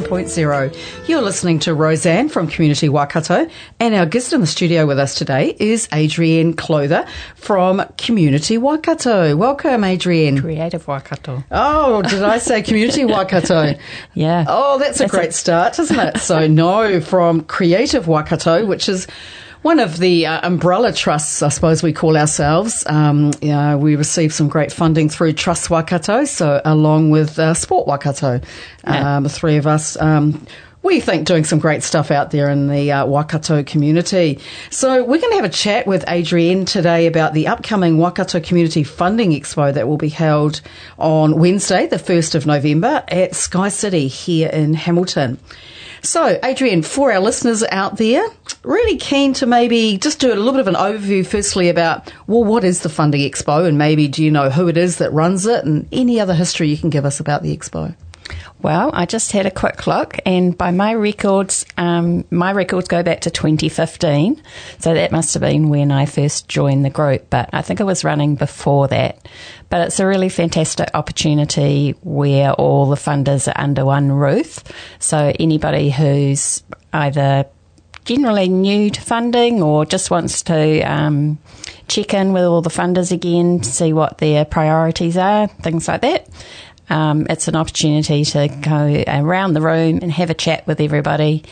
9.0. You're listening to Roseanne from Community Waikato, and our guest in the studio with us today is Adrienne Clothier from Community Waikato. Welcome, Adrienne. Creative Waikato. Oh, did I say Community Waikato? yeah. Oh, that's a that's great a- start, isn't it? So, no, from Creative Waikato, which is one of the uh, umbrella trusts, I suppose we call ourselves. Um, we received some great funding through Trust Waikato, so along with uh, Sport Waikato, Yeah. um, the three of us. Um, we think doing some great stuff out there in the uh, Waikato community. So we're going to have a chat with Adrienne today about the upcoming Waikato Community Funding Expo that will be held on Wednesday, the 1st of November at Sky City here in Hamilton. So, Adrienne, for our listeners out there, really keen to maybe just do a little bit of an overview firstly about, well, what is the Funding Expo and maybe do you know who it is that runs it and any other history you can give us about the Expo? Well, I just had a quick look, and by my records, um, my records go back to 2015. So that must have been when I first joined the group, but I think it was running before that. But it's a really fantastic opportunity where all the funders are under one roof. So anybody who's either generally new to funding or just wants to um, check in with all the funders again see what their priorities are, things like that. Um, it's an opportunity to go around the room and have a chat with everybody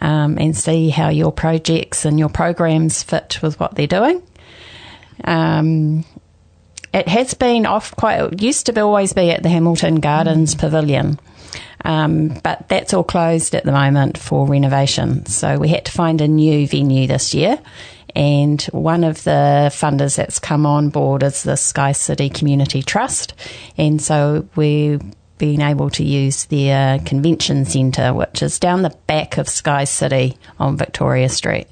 um, and see how your projects and your programs fit with what they're doing. Um, it has been off quite. It used to be, always be at the Hamilton Gardens Pavilion, um, but that's all closed at the moment for renovation. So we had to find a new venue this year. And one of the funders that's come on board is the Sky City Community Trust. And so we've been able to use their convention centre, which is down the back of Sky City on Victoria Street.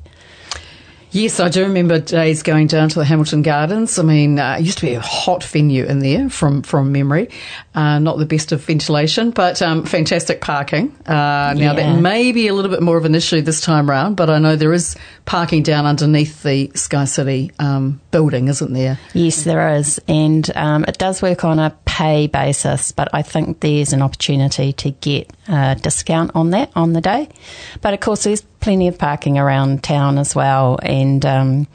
Yes, I do remember days going down to the Hamilton Gardens. I mean, uh, it used to be a hot venue in there from, from memory. Uh, not the best of ventilation, but um, fantastic parking. Uh, Now, Yeah. that may be a little bit more of an issue this time round, but I know there is parking down underneath the Sky City um, building, isn't there? Yes, there is, and um, it does work on a pay basis. But I think there's an opportunity to get a discount on that on the day. But of course, there's plenty of parking around town as well, and um,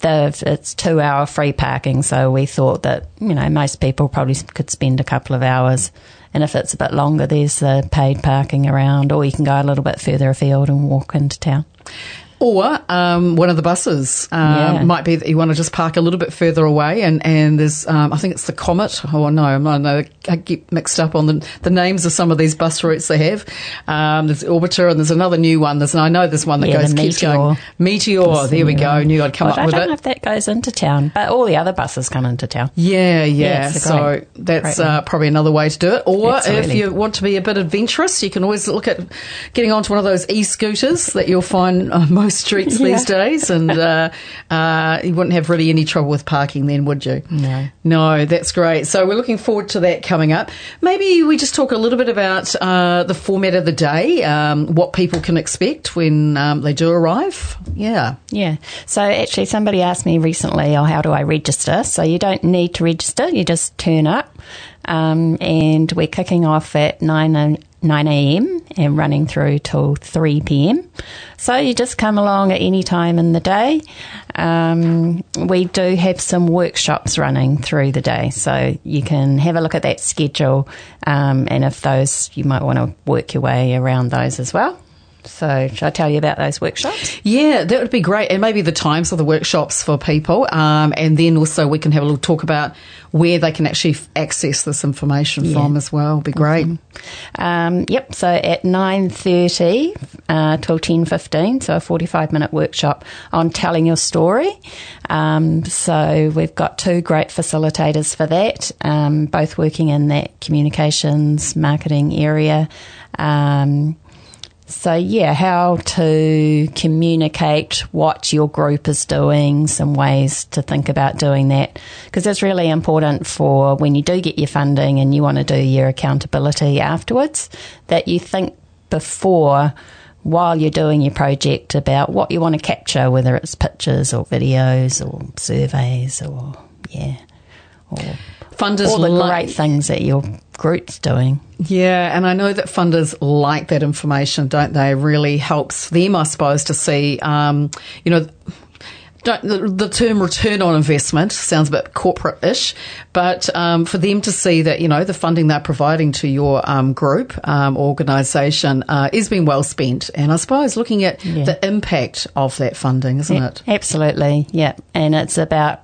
the it's two hour free parking. So we thought that you know most people probably could spend a couple of hours. And if it's a bit longer, there's the paid parking around, or you can go a little bit further afield and walk into town. Or um, one of the buses um, Yeah. might be that you want to just park a little bit further away, and and there's um, I think it's the Comet. Oh no, I'm not, no, I get mixed up on the the names of some of these bus routes they have. Um, there's Orbiter, and there's another new one. There's and I know there's one that Yeah, goes keeps Meteor. going. Meteor. That's there we go. one. Knew I'd come Well, up with it. I don't know if that goes into town, but all the other buses come into town. Yeah, yeah. Yeah, so great- that's great uh, probably another way to do it. Or if you want to be a bit adventurous, you can always look at getting onto one of those e-scooters that you'll find on most streets these days, and uh, uh, you wouldn't have really any trouble with parking then, would you? No. No, that's great. So we're looking forward to that coming up. Maybe we just talk a little bit about uh, the format of the day, um, what people can expect when um, they do arrive. Yeah. Yeah. So actually, somebody asked me recently, oh, how do I register? So you don't need to register, you just turn up. Um, and we're kicking off at 9, a- 9 a.m. and running through till 3 p.m. So you just come along at any time in the day. Um, we do have some workshops running through the day, so you can have a look at that schedule. Um, and if those, you might want to work your way around those as well. So, should I tell you about those workshops? Yeah, that would be great. And maybe the times of the workshops for people. Um, and then also we can have a little talk about where they can actually f- access this information Yeah. from as well. Be great. Um, yep. So at nine thirty uh, till ten fifteen, so a forty-five minute workshop on telling your story. Um, so we've got two great facilitators for that, um, both working in that communications marketing area. Um, so yeah, how to communicate what your group is doing, some ways to think about doing that, because it's really important for when you do get your funding and you want to do your accountability afterwards, that you think before while you're doing your project about what you want to capture, whether it's pictures or videos or surveys or yeah, or Funders all the great things that your group's doing. Yeah, and I know that funders like that information, don't they? It really helps them, I suppose, to see, um, you know, don't, the, the term return on investment sounds a bit corporate ish, but um, for them to see that, you know, the funding they're providing to your um, group, um, organisation, uh, is being well spent. And I suppose looking at Yeah. the impact of that funding, isn't Yeah, it? Absolutely, yeah. And it's about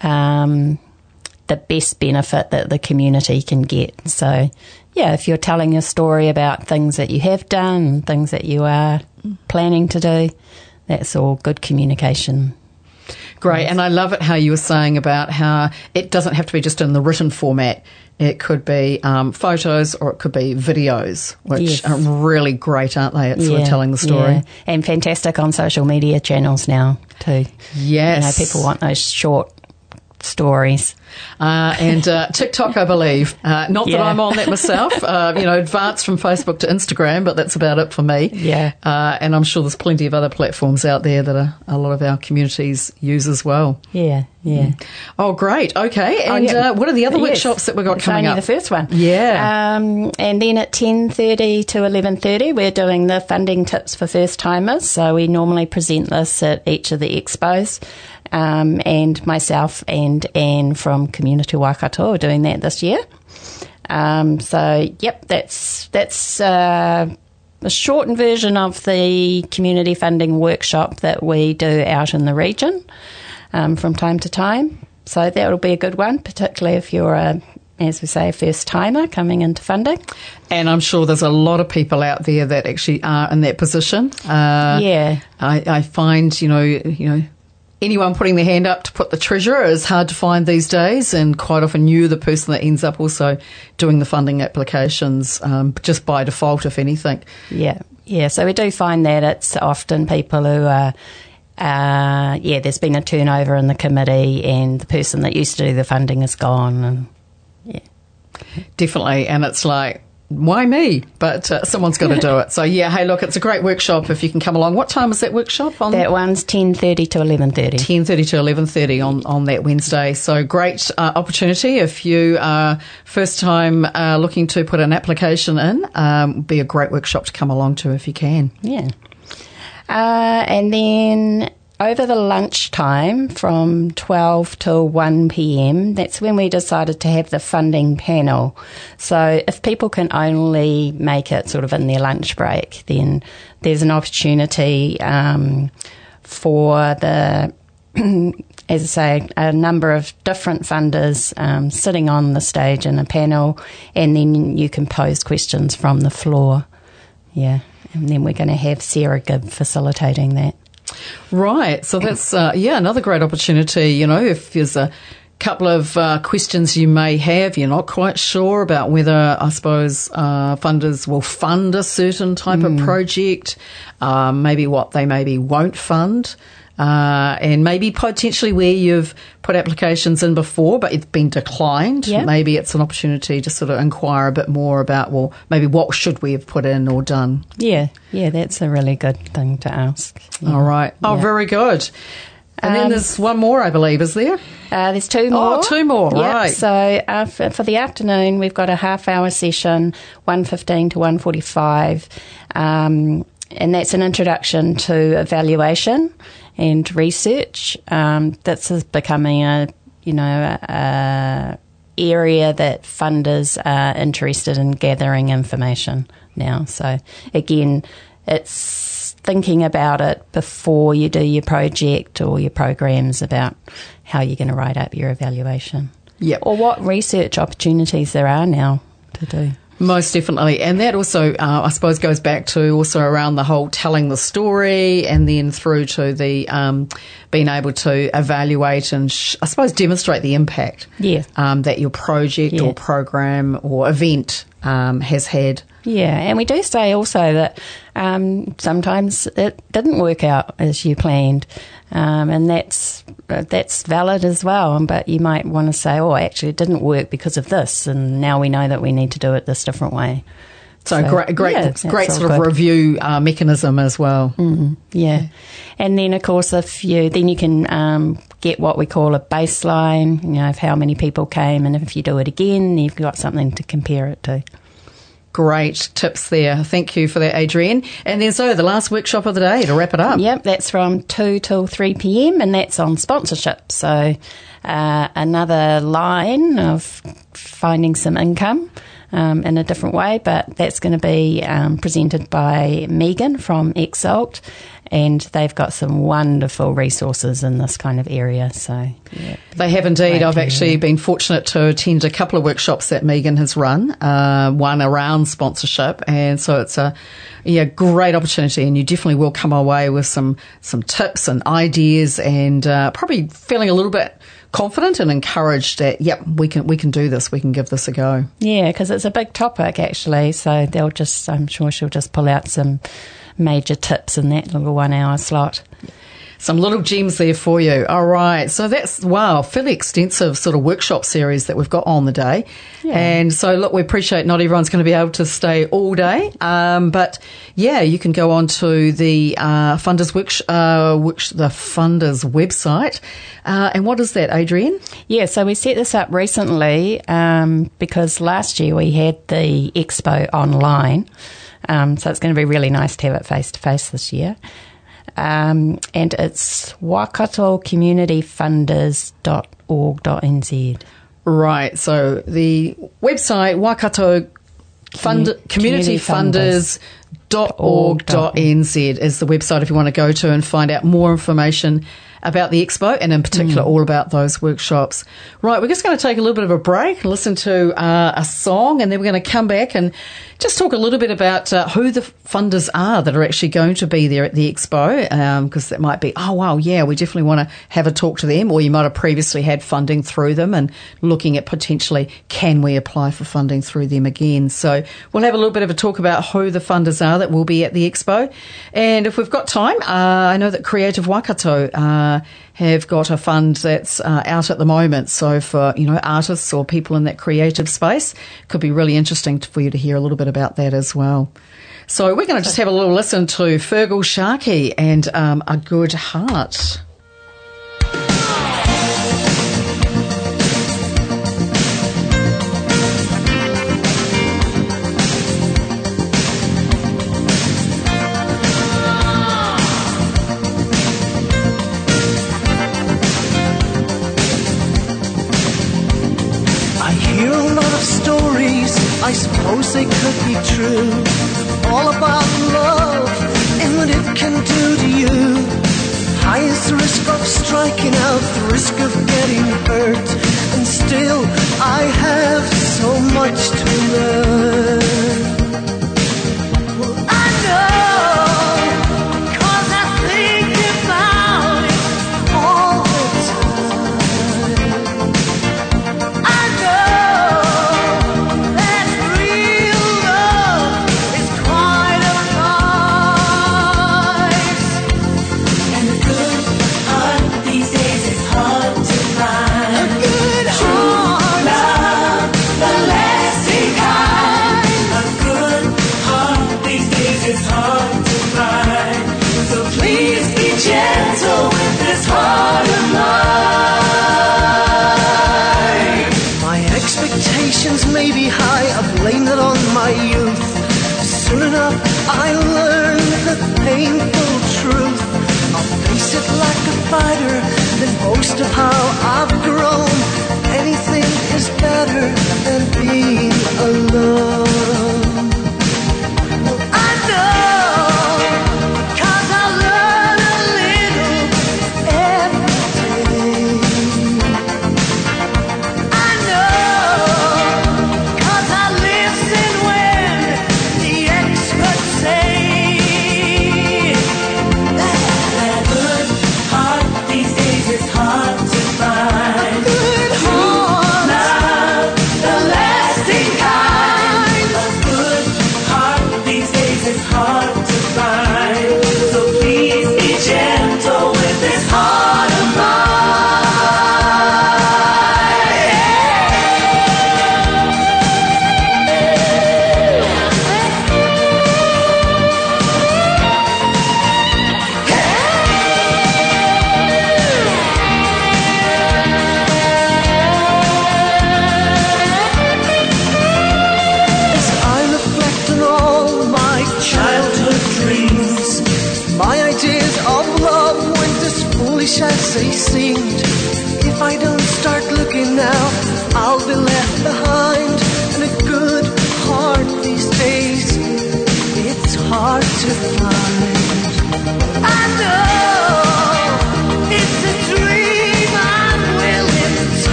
um, the best benefit that the community can get. So, yeah, if you're telling a story about things that you have done, things that you are planning to do, that's all good communication. Great. And I love it how you were saying about how it doesn't have to be just in the written format. It could be um, photos or it could be videos, which Yes. are really great, aren't they? At sort of telling the story. yeah. And fantastic on social media channels now, too. Yes. You know, people want those short stories. Uh, and uh, TikTok, I believe. Uh, not that I'm on that myself. Uh, you know, advanced from Facebook to Instagram, but that's about it for me. Yeah. Uh, and I'm sure there's plenty of other platforms out there that are, a lot of our communities use as well. Yeah, yeah. Oh, great. Okay. Oh, And yeah. uh, what are the other Yes. workshops that we've got It's coming up? the first one. Yeah. Um, and then at 10.30 to 11.30, we're doing the funding tips for first timers. So we normally present this at each of the expos. Um, and myself and Anne from Community Waikato are doing that this year. Um, so, yep, that's, that's, uh, a shortened version of the community funding workshop that we do out in the region um, from time to time. So that will be a good one, particularly if you're a, as we say, a first timer coming into funding. And I'm sure there's a lot of people out there that actually are in that position. Uh, Yeah. I, I find, you know, you know, anyone putting their hand up to put the treasurer is hard to find these days, and quite often you're the person that ends up also doing the funding applications um, just by default, if anything. Yeah, yeah. So we do find that it's often people who are, uh, yeah, there's been a turnover in the committee, and the person that used to do the funding is gone, and yeah, Definitely, and it's like. Why me? But uh, someone's got to do it. So yeah, hey, look, it's a great workshop if you can come along. What time is that workshop on? that one's ten thirty to eleven thirty. ten thirty to eleven thirty on on that Wednesday. So great uh, opportunity if you are first time uh, looking to put an application in. Um, be a great workshop to come along to if you can. Yeah. Uh, and then over the lunchtime from 12 till 1 pm, that's when we decided to have the funding panel. So if people can only make it sort of in their lunch break, then there's an opportunity um, for the as I say, a number of different funders um, sitting on the stage in a panel, and then you can pose questions from the floor. Yeah, and then we're going to have Sarah Gibb facilitating that. Right. So that's uh, yeah another great opportunity. You know, if there's a couple of uh, questions you may have, you're not quite sure about whether I suppose uh, funders will fund a certain type of project, um, maybe what they maybe won't fund. Uh, and maybe potentially where you've put applications in before, but it's been declined. Yeah. Maybe it's an opportunity to sort of inquire a bit more about, well, maybe what should we have put in or done. Yeah, yeah, that's a really good thing to ask. Yeah. All right. Oh, Yeah. very good. And then Um, there's one more, I believe, is there? Uh, there's two Oh, more. two more, Yep, right. So uh, for, for the afternoon, we've got a half hour session, one fifteen to one forty five, um, and that's an introduction to evaluation and research. Um, this is becoming a you know a, a area that funders are interested in gathering information now. So again. it's thinking about it before you do your project or your programs about how you're going to write up your evaluation. Yep. Or what research opportunities there are now to do. Most definitely. And that also, uh, I suppose, goes back to also around the whole telling the story and then through to the um, being able to evaluate and, sh- I suppose, demonstrate the impact Yeah. um, that your project Yeah. or program or event um, has had. Yeah, and we do say also that um, sometimes it didn't work out as you planned, um, and that's uh, that's valid as well. But you might want to say, "Oh, actually, it didn't work because of this," and now we know that we need to do it this different way. So, So, great, great, yeah, great sort of good. review uh, mechanism as well. Yeah, and then of course, if you then you can um, get what we call a baseline, you know, of how many people came, and if you do it again, you've got something to compare it to. Great tips there. Thank you for that, Adrienne. And then, so the last workshop of the day to wrap it up. Yep, that's from 2 till 3 pm, and that's on sponsorship. So, uh, another line of finding some income um, in a different way, but that's going to be um, presented by Megan from Exalt, and they've got some wonderful resources in this kind of area. So, yeah. They have indeed. I've actually hear. been fortunate to attend a couple of workshops that Megan has run, uh, one around sponsorship, and so it's a yeah great opportunity, and you definitely will come away with some some tips and ideas, and uh, probably feeling a little bit confident and encouraged that yep we can we can do this, we can give this a go. Yeah, because it's a big topic actually. So they'll just, I'm sure she'll just pull out some major tips in that little one hour slot. Some little gems there for you. All right. So that's, wow, fairly extensive sort of workshop series that we've got on the day. Yeah. And so, look, we appreciate not everyone's going to be able to stay all day. Um, but yeah, you can go on to the uh, funders work, uh, work, the funders website. Uh, and what is that, Adrienne? Yeah, so we set this up recently um, because last year we had the expo online. Um, so it's going to be really nice to have it face to face this year. Um, and it's waikatocommunityfunders.org.nz. Right. So the website, Waikato Fund, Commu- Community Community Funders. is the website if you want to go to and find out more information about the expo and in particular all about those workshops. Right, we're just going to take a little bit of a break listen to uh, a song and then we're going to come back and just talk a little bit about uh, who the funders are that are actually going to be there at the expo because that might be, oh wow, yeah, we definitely want to have a talk to them or you might have previously had funding through them and looking at potentially can we apply for funding through them again. So we'll have a little bit of a talk about who the funders are that will be at the expo. And if we've got time, uh, I know that Creative Waikato uh, have got a fund that's uh, out at the moment. So for, you know, artists or people in that creative space, could be really interesting for you to hear a little bit about that as well. So we're going to just have a little listen to Feargal Sharkey and um, A Good Heart. Striking out, the risk of getting hurt. And still, I have so much to learn. On my youth. Soon enough, I learned the painful truth. I'll face it like a fighter, then boast of how I've grown. Anything is better than being alone.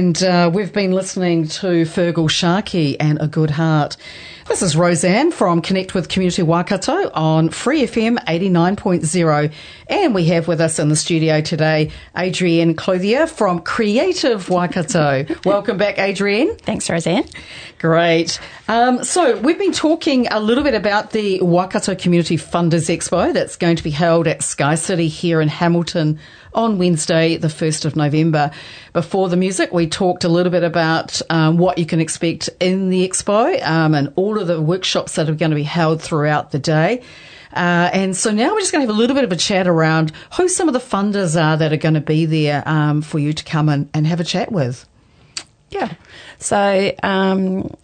And uh, we've been listening to Feargal Sharkey and A Good Heart. This is Roseanne from Connect with Community Waikato on Free FM 89.0. And we have with us in the studio today Adrienne Clothier from Creative Waikato. Welcome back, Adrienne. Thanks, Roseanne. Great. Um, so we've been talking a little bit about the Waikato Community Funders Expo that's going to be held at Sky City here in Hamilton on Wednesday, the 1st of November. Before the music, we talked a little bit about um, what you can expect in the expo um, and all of the workshops that are going to be held throughout the day. Uh, and so now we're just going to have a little bit of a chat around who some of the funders are that are going to be there um, for you to come and, and have a chat with. Yeah. So, um,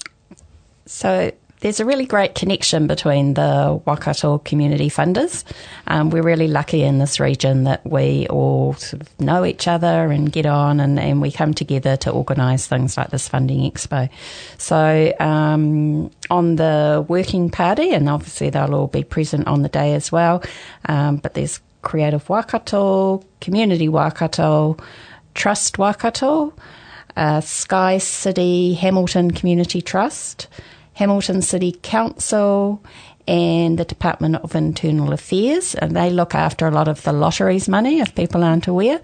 so there's a really great connection between the Waikato community funders. Um, we're really lucky in this region that we all sort of know each other and get on, and, and we come together to organise things like this funding expo. So, um, on the working party, and obviously they'll all be present on the day as well, um, but there's Creative Waikato, Community Waikato, Trust Waikato, uh, Sky City Hamilton Community Trust, Hamilton City Council, and the Department of Internal Affairs. And they look after a lot of the lotteries money, if people aren't aware.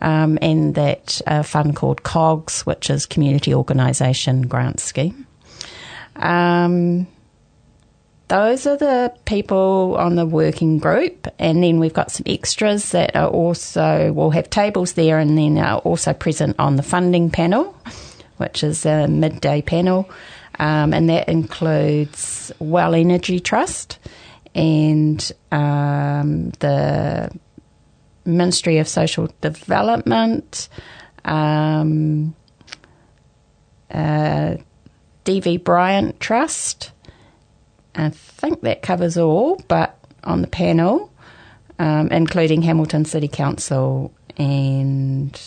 Um, and that uh, fund called COGS, which is Community Organisation Grant Scheme. Um, those are the people on the working group, and then we've got some extras that are also will have tables there, and then are also present on the funding panel, which is a midday panel, um, and that includes WEL Energy Trust and um, the Ministry of Social Development. Um, uh, DV Bryant Trust. I think that covers all, but on the panel, um, including Hamilton City Council and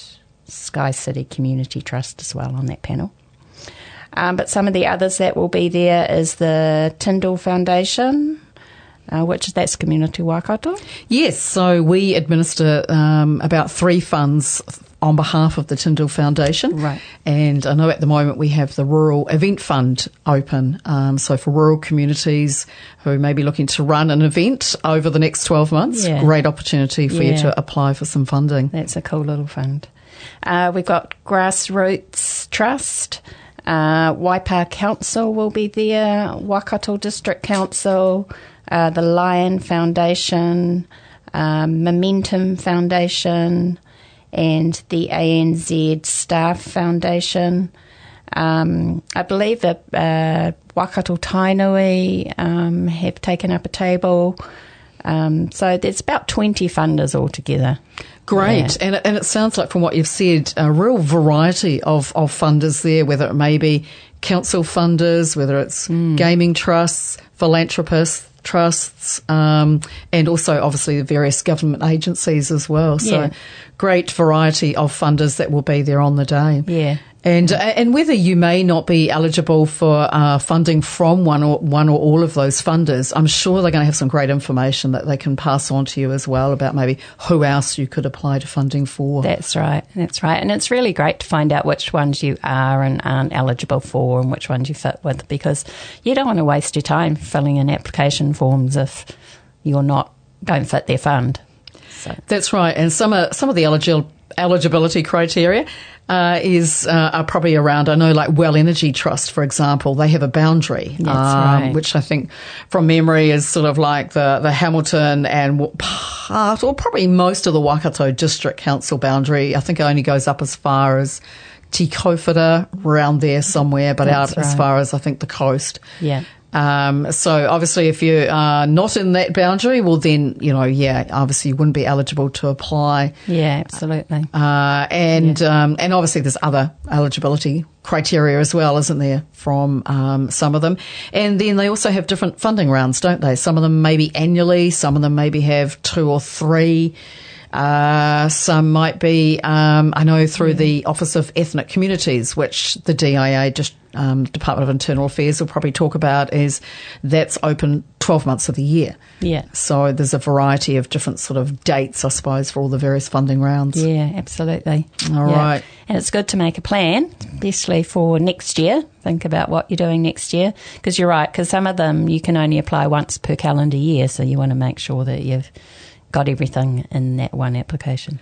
Sky City Community Trust as well on that panel. Um, but some of the others that will be there is the Tindall Foundation, uh, which is that's Community Waikato. Yes, so we administer um, about three funds on behalf of the Tindall Foundation. Right. And I know at the moment we have the Rural Event Fund open. Um, so for rural communities who may be looking to run an event over the next 12 months, Yeah. great opportunity for you to apply for some funding. That's a cool little fund. Uh, we've got Grassroots Trust. Uh, Waipa Council will be there. Waikato District Council. Uh, the Lion Foundation. Um, Momentum Foundation. And the ANZ Staff Foundation. Um, I believe that uh, Waikato Tainui um, have taken up a table. Um, so there's about 20 funders altogether. Great. Yeah. And, it- and it sounds like from what you've said, a real variety of, of funders there, whether it may be council funders, whether it's Hmm. gaming trusts, philanthropists, trusts, um, and also obviously the various government agencies as well. So, Yeah. great variety of funders that will be there on the day. Yeah. And and whether you may not be eligible for uh, funding from one or one or all of those funders, I'm sure they're going to have some great information that they can pass on to you as well about maybe who else you could apply to funding for. That's right. That's right. And it's really great to find out which ones you are and aren't eligible for and which ones you fit with because you don't want to waste your time filling in application forms if you're not don't fit their fund. So That's right, and some of some of the eligible eligibility criteria uh, is uh, are probably around. I know, like WEL Energy Trust, for example, they have a boundary, um, right. which I think, from memory, is sort of like the the Hamilton and part, or probably most of the Waikato District Council boundary. I think it only goes up as far as. Te Kowhai, around there somewhere, but That's out as far as I think the coast. Yeah. Um, so obviously, if you are not in that boundary, well, then you know, yeah, obviously you wouldn't be eligible to apply. yeah, absolutely. Uh, and um, and obviously there's other eligibility criteria as well, isn't there, from um, some of them? And then they also have different funding rounds, don't they? Some of them maybe annually, some of them maybe have two or three. Uh, some might be, um, I know, through the Office of Ethnic Communities, which the DIA, just um, Department of Internal Affairs, will probably talk about, is that's open 12 months of the year. Yeah. So there's a variety of different sort of dates, I suppose, for all the various funding rounds. Yeah, absolutely. All yeah. right. And it's good to make a plan, especially for next year. Think about what you're doing next year. Because you're right, because some of them you can only apply once per calendar year. So you want to make sure that you've got everything in that one application.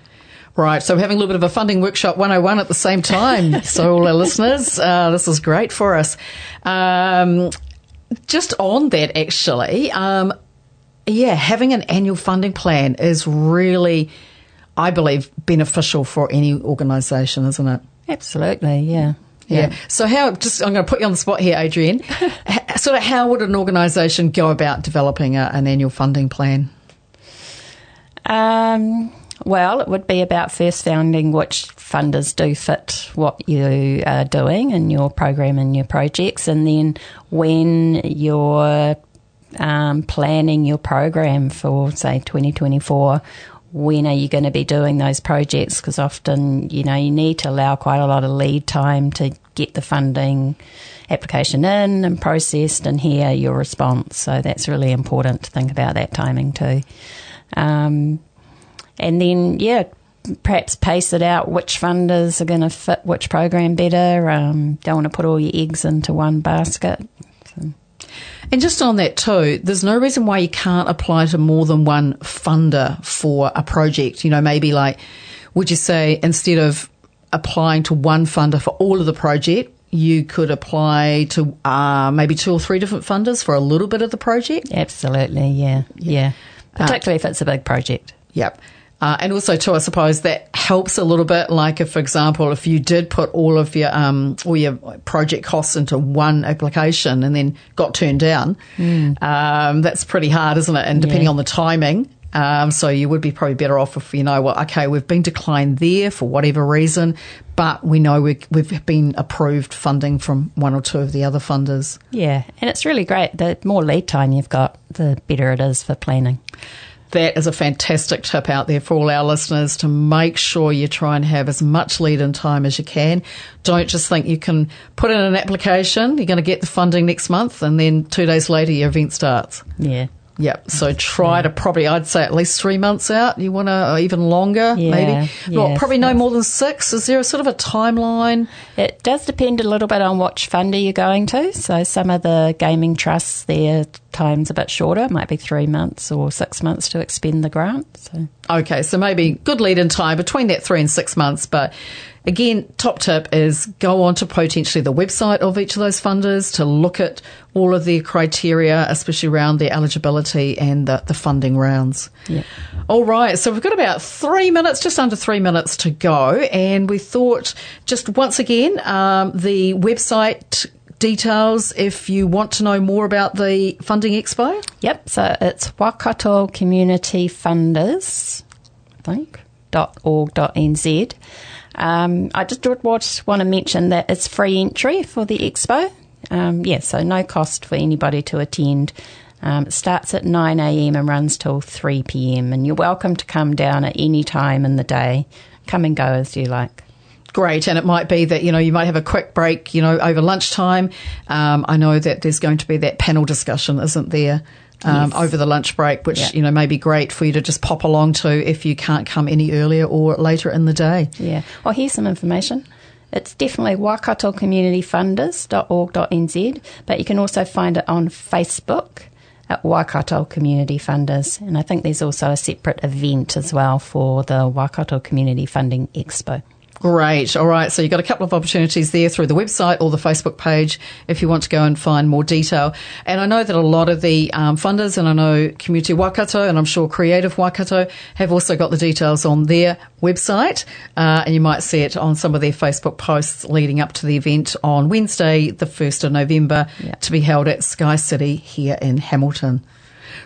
Right, so we're having a little bit of a funding workshop 101 at the same time. so, all our listeners, uh, this is great for us. Um, just on that, actually, um, yeah, having an annual funding plan is really, I believe, beneficial for any organisation, isn't it? Absolutely, yeah. Yeah. So, how, just, I'm going to put you on the spot here, Adrienne. H- sort of, how would an organisation go about developing a, an annual funding plan? Um, well, it would be about first finding which funders do fit what you are doing in your program and your projects, and then when you're um, planning your program for, say, 2024, when are you going to be doing those projects? Because often, you know, you need to allow quite a lot of lead time to get the funding application in and processed and hear your response. So that's really important to think about that timing too. Um, and then, yeah, perhaps pace it out which funders are going to fit which program better. Um, don't want to put all your eggs into one basket. And just on that too, there's no reason why you can't apply to more than one funder for a project. You know, maybe like, would you say instead of applying to one funder for all of the project, you could apply to uh, maybe two or three different funders for a little bit of the project? Absolutely, yeah, yeah. Particularly if it's a big project. Yep. Uh, and also, too, I suppose that helps a little bit. Like, if, for example, if you did put all of your um, all your project costs into one application and then got turned down, um, that's pretty hard, isn't it? And depending Yeah. on the timing, um, so you would be probably better off if you know, well, okay, we've been declined there for whatever reason, but we know we, we've been approved funding from one or two of the other funders. Yeah, and it's really great. The more lead time you've got, the better it is for planning. that is a fantastic tip out there for all our listeners to make sure you try and have as much lead in time as you can. Don't just think you can put in an application, you're going to get the funding next month, and then two days later your event starts. Yeah. Yep. So try to probably, I'd say at least three months out. You want to, even longer, Yeah, maybe. Well, yes, probably no more than six. Is there a sort of a timeline? It does depend a little bit on which funder you're going to. So some of the gaming trusts, their time's a bit shorter, might be three months or six months to expend the grant. So Okay, so maybe good lead in time between that three and six months. But again, top tip is go on to potentially the website of each of those funders to look at all of their criteria, especially around their eligibility and the, the funding rounds. Yeah. All right, so we've got about three minutes, just under three minutes to go. And we thought just once again, um, the website details if you want to know more about the Funding Expo. Yep, so it's Waikato Community Funders, I think, dot org dot nz. Um, I just would want to mention that it's free entry for the expo. Um, yeah, so no cost for anybody to attend. Um, it starts at 9 a.m. and runs till 3 p.m. And you're welcome to come down at any time in the day. Come and go as you like. Great, and it might be that you know you might have a quick break, you know, over lunchtime. Um, I know that there's going to be that panel discussion, isn't there, um, Yes. over the lunch break, which Yeah. you know may be great for you to just pop along to if you can't come any earlier or later in the day. Yeah. Well, here's some information. It's definitely waikatocommunityfunders.org.nz, but you can also find it on Facebook at Waikato Community Funders. And I think there's also a separate event as well for the Waikato Community Funding Expo. Great. All right. So you've got a couple of opportunities there through the website or the Facebook page if you want to go and find more detail. And I know that a lot of the um, funders, and I know Community Waikato, and I'm sure Creative Waikato, have also got the details on their website. Uh, and you might see it on some of their Facebook posts leading up to the event on Wednesday, the 1st of November, Yeah. to be held at Sky City here in Hamilton.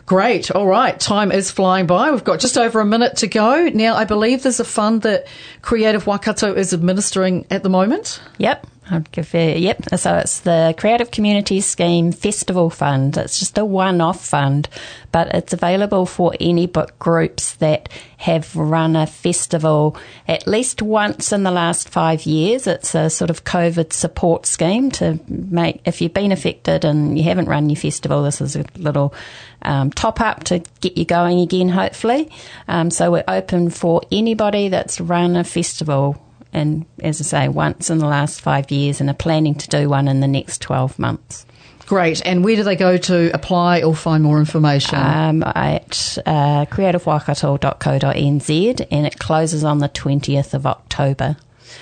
Great. All right. Time is flying by. We've got just over a minute to go. Now, I believe there's a fund that Creative Waikato is administering at the moment. Yep. I'd give you, yep. So it's the Creative Communities Scheme Festival Fund. It's just a one off fund, but it's available for any book groups that have run a festival at least once in the last five years. It's a sort of COVID support scheme to make, if you've been affected and you haven't run your festival, this is a little um, top up to get you going again, hopefully. Um, so we're open for anybody that's run a festival and as I say, once in the last five years, and are planning to do one in the next 12 months. Great. And where do they go to apply or find more information? Um, at uh, creativewaikato.co.nz, and it closes on the 20th of October.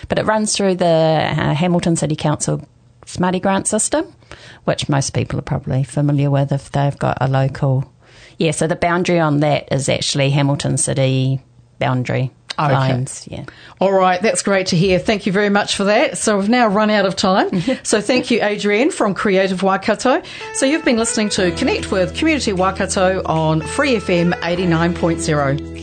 But it runs through the uh, Hamilton City Council Smarty Grant system, which most people are probably familiar with if they've got a local. Yeah, so the boundary on that is actually Hamilton City boundary Okay. lines. Yeah. All right, that's great to hear. Thank you very much for that. So we've now run out of time. so thank you, Adrienne from Creative Waikato. So you've been listening to Connect with Community Waikato on Free FM 89.0.